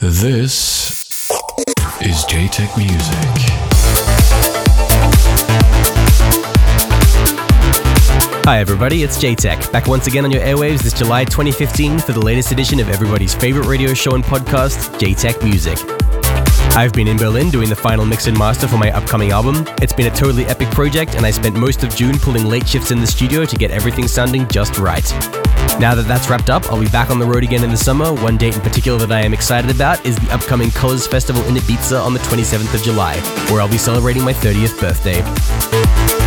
This is JTech Music. Hi, everybody, it's JTech, back once again on your airwaves this July 2015 for the latest edition of everybody's favorite radio show and podcast, JTech Music. I've been in Berlin doing the final mix and master for my upcoming album. It's been a totally epic project, and I spent most of June pulling late shifts in the studio to get everything sounding just right. Now that that's wrapped up, I'll be back on the road again in the summer. One date in particular that I am excited about is the upcoming Colors Festival in Ibiza on the 27th of July, where I'll be celebrating my 30th birthday.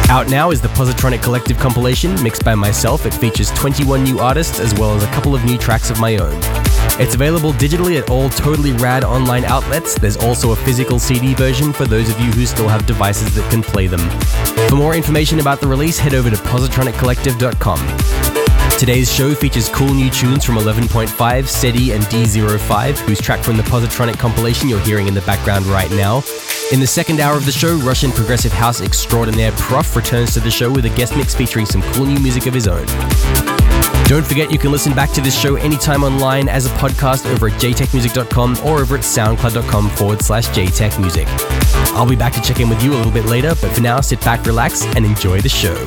Out now is the Positronic Collective compilation, mixed by myself. It features 21 new artists as well as a couple of new tracks of my own. It's available digitally at all totally rad online outlets. There's also a physical CD version for those of you who still have devices that can play them. For more information about the release, head over to positroniccollective.com. Today's show features cool new tunes from 11.5, SETI, and D05, whose track from the Positronic compilation you're hearing in the background right now. In the second hour of the show, Russian progressive house extraordinaire Prof returns to the show with a guest mix featuring some cool new music of his own. Don't forget you can listen back to this show anytime online as a podcast over at jtechmusic.com or over at soundcloud.com forward slash jtechmusic. I'll be back to check in with you a little bit later, but for now, sit back, relax, and enjoy the show.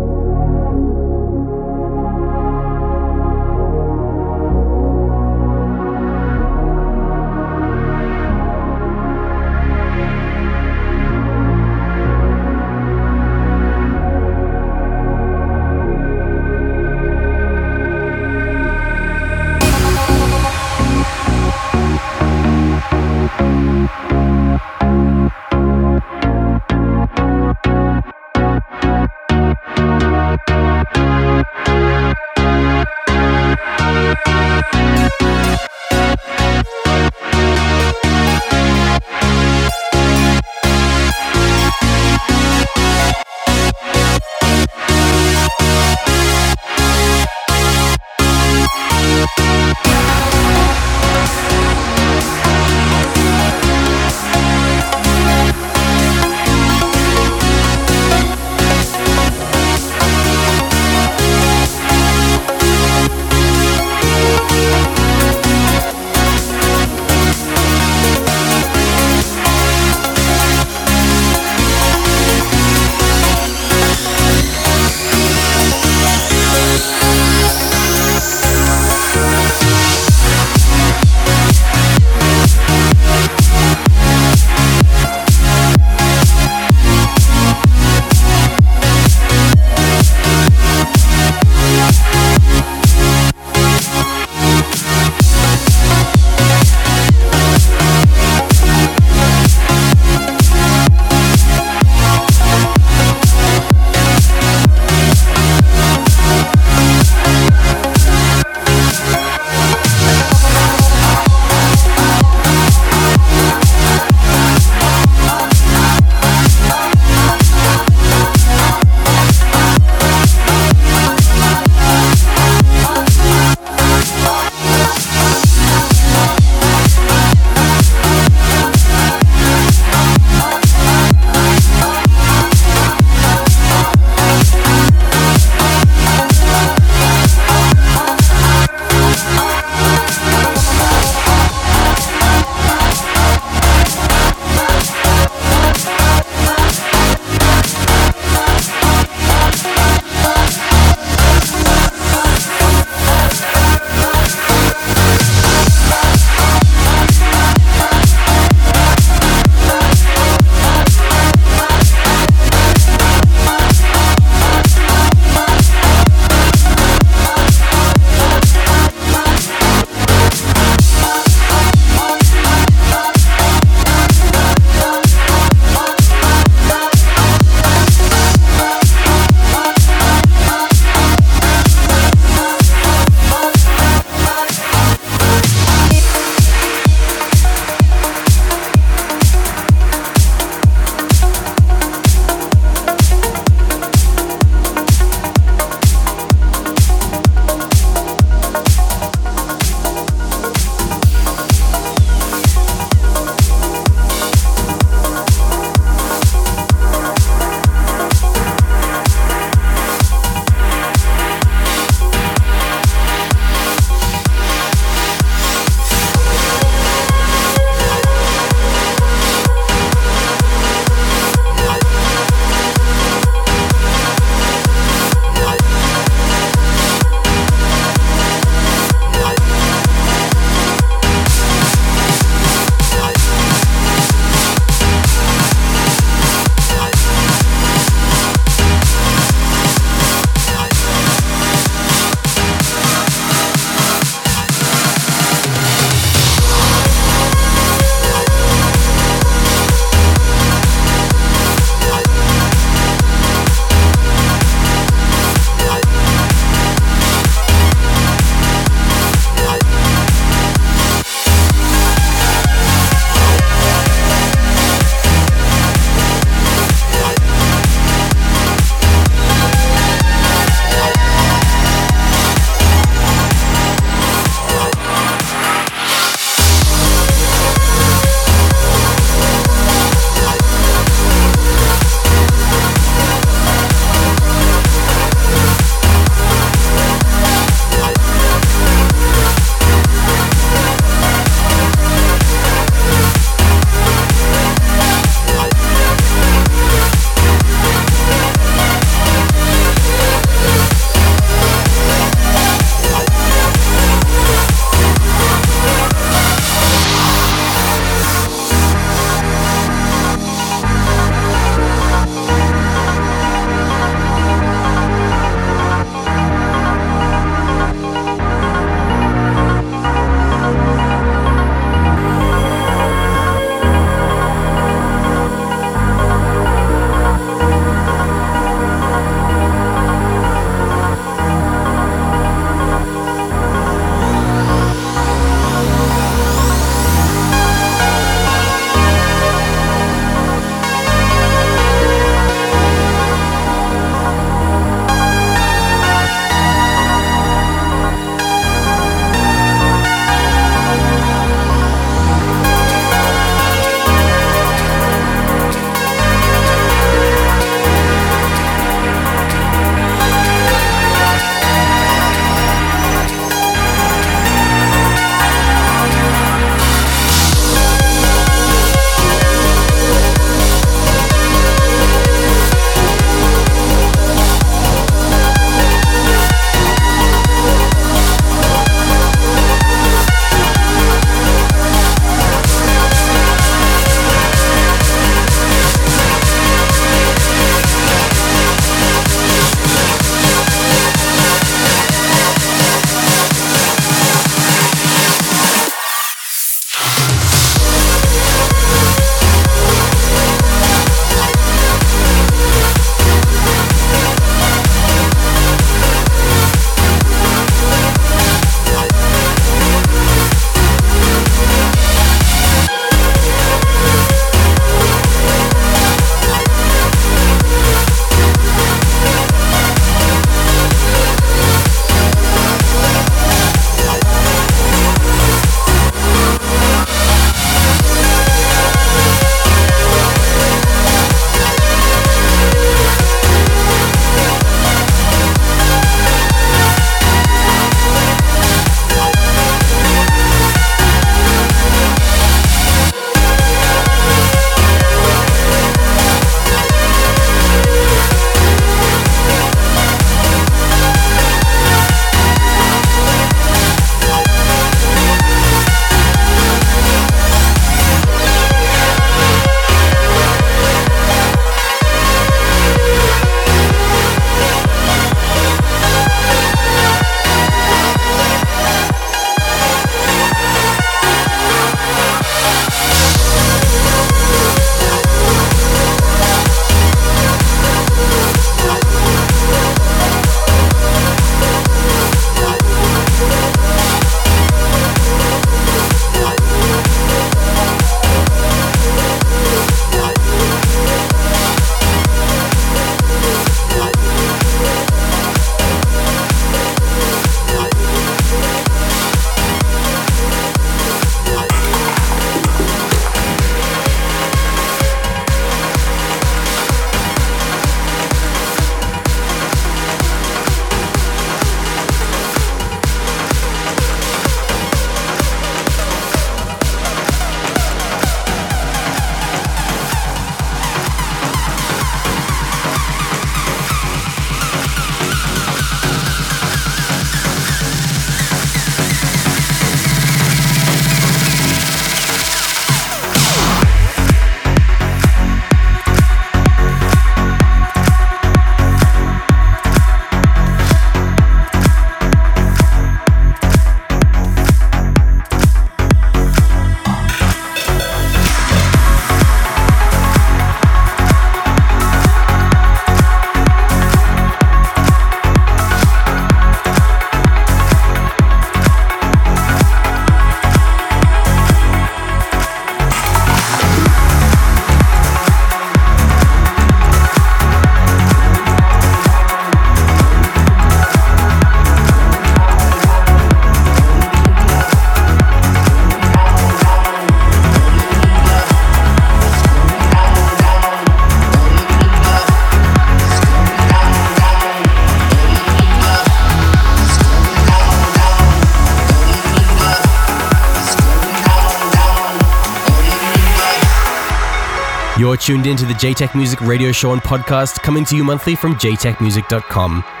You're to into the JTech Music Radio Show and podcast, coming to you monthly from jtechmusic.com.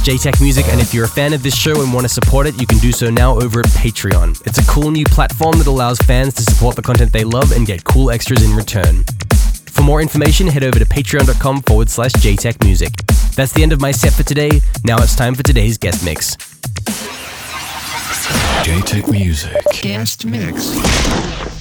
is JTech Music, and if you're a fan of this show and want to support it, you can do so now over at Patreon. It's a cool new platform that allows fans to support the content they love and get cool extras in return. For more information, head over to patreon.com forward slash JTech Music. That's the end of my set for today. Now it's time for today's guest mix. JTech Music. Guest mix.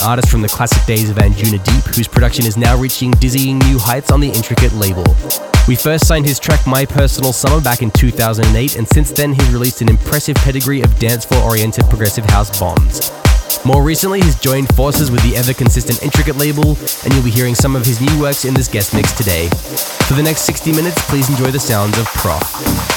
Artist from the classic days of Anjunadeep, whose production is now reaching dizzying new heights on the intricate label. We first signed his track My Personal Summer back in 2008, and since then he's released an impressive pedigree of dance floor oriented progressive house bombs. More recently, he's joined forces with the ever consistent Intricate label, and you'll be hearing some of his new works in this guest mix today. For the next 60 minutes, please enjoy the sounds of Prof.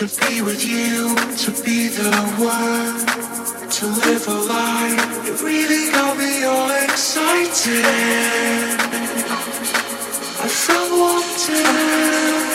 To be with you, to be the one, to live a life. It really got me all excited. I felt wanted.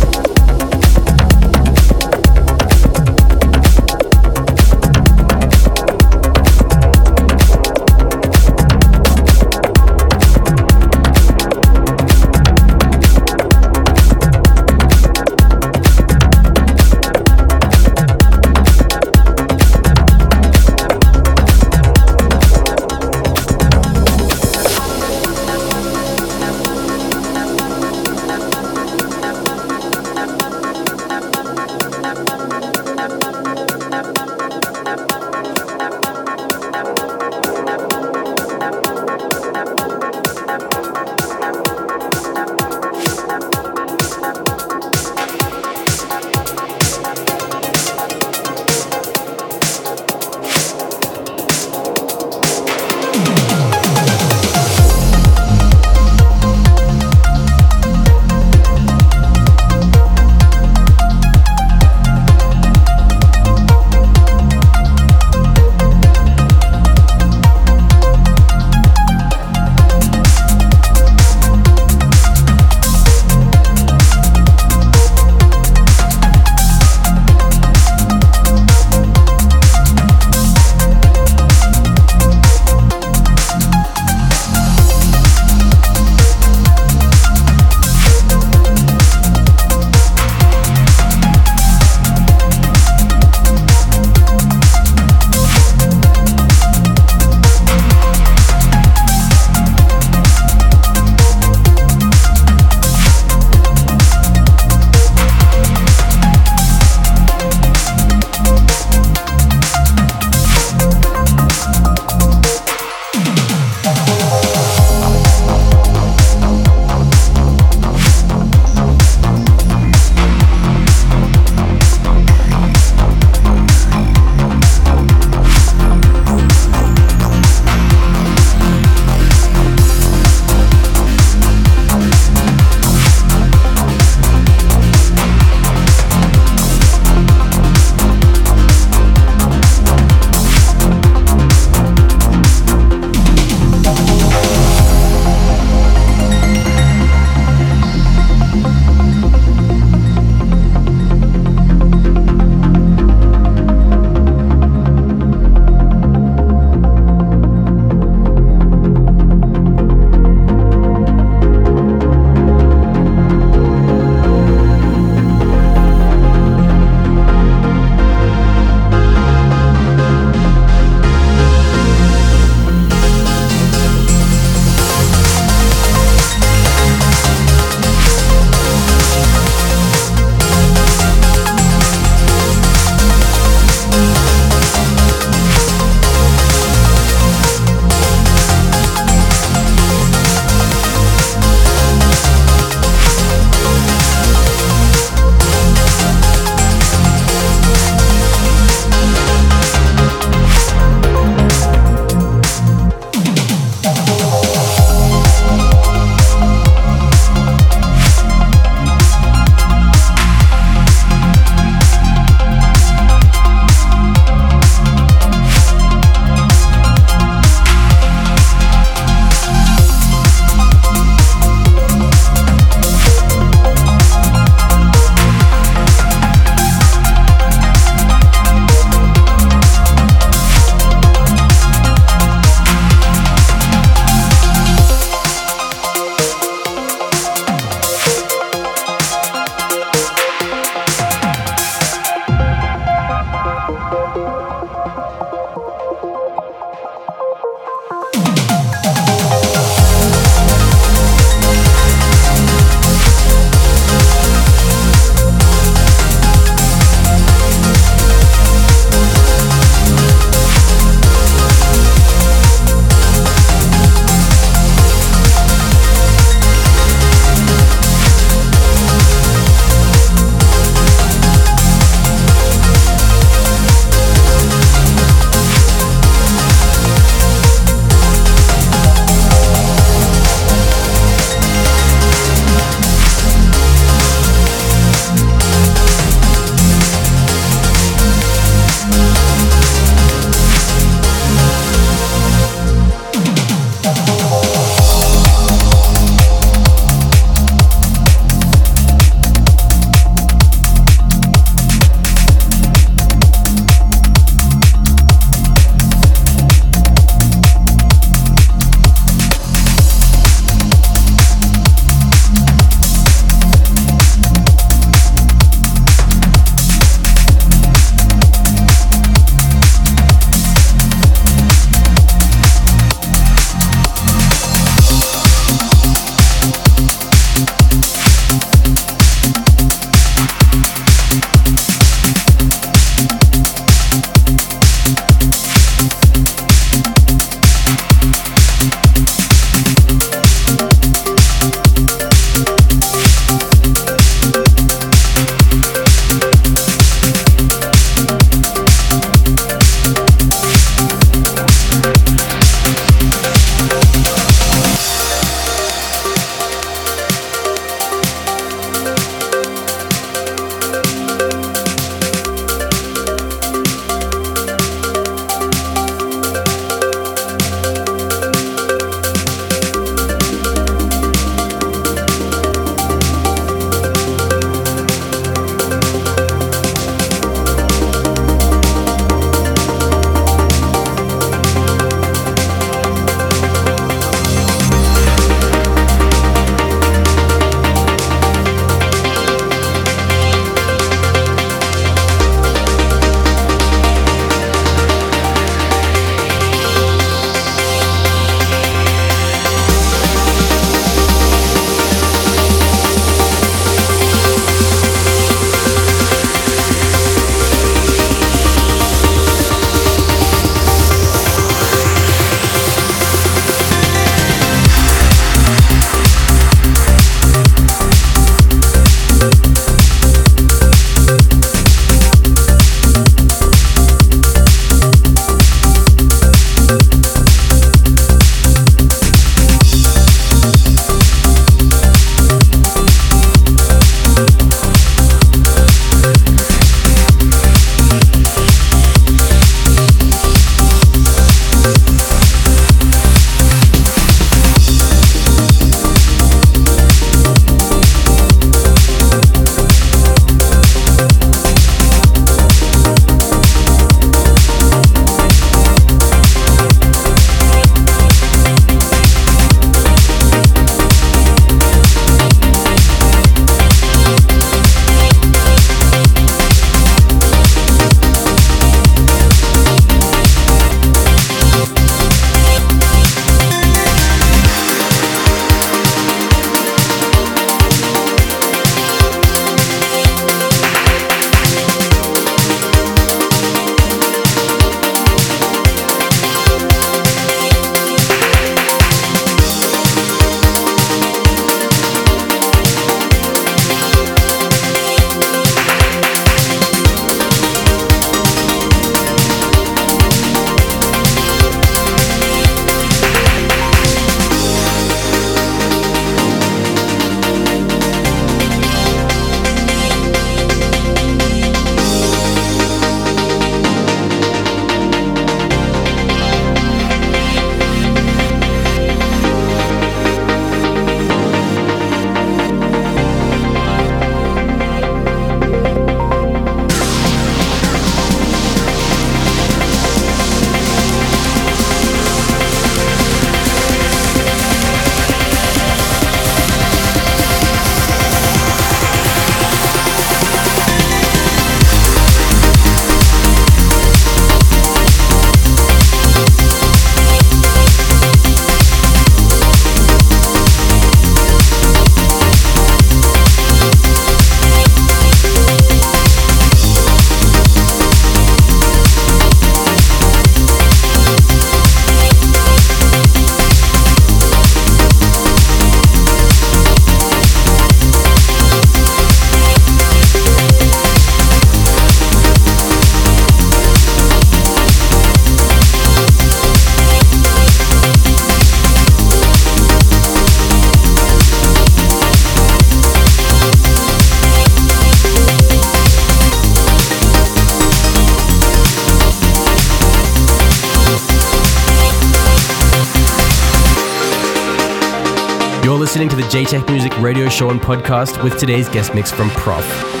Listening to the JTech Music Radio Show and podcast with today's guest mix from Prof.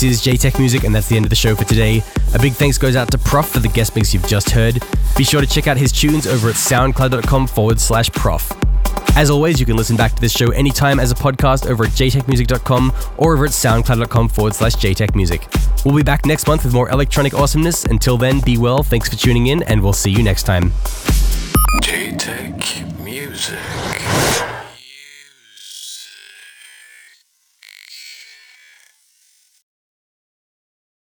This is JTech Music, and that's the end of the show for today. A big thanks goes out to Prof for the guest mix you've just heard. Be sure to check out his tunes over at soundcloud.com forward slash prof. As always, you can listen back to this show anytime as a podcast over at jtechmusic.com or over at soundcloud.com forward slash jtechmusic. We'll be back next month with more electronic awesomeness. Until then, be well, thanks for tuning in, and we'll see you next time.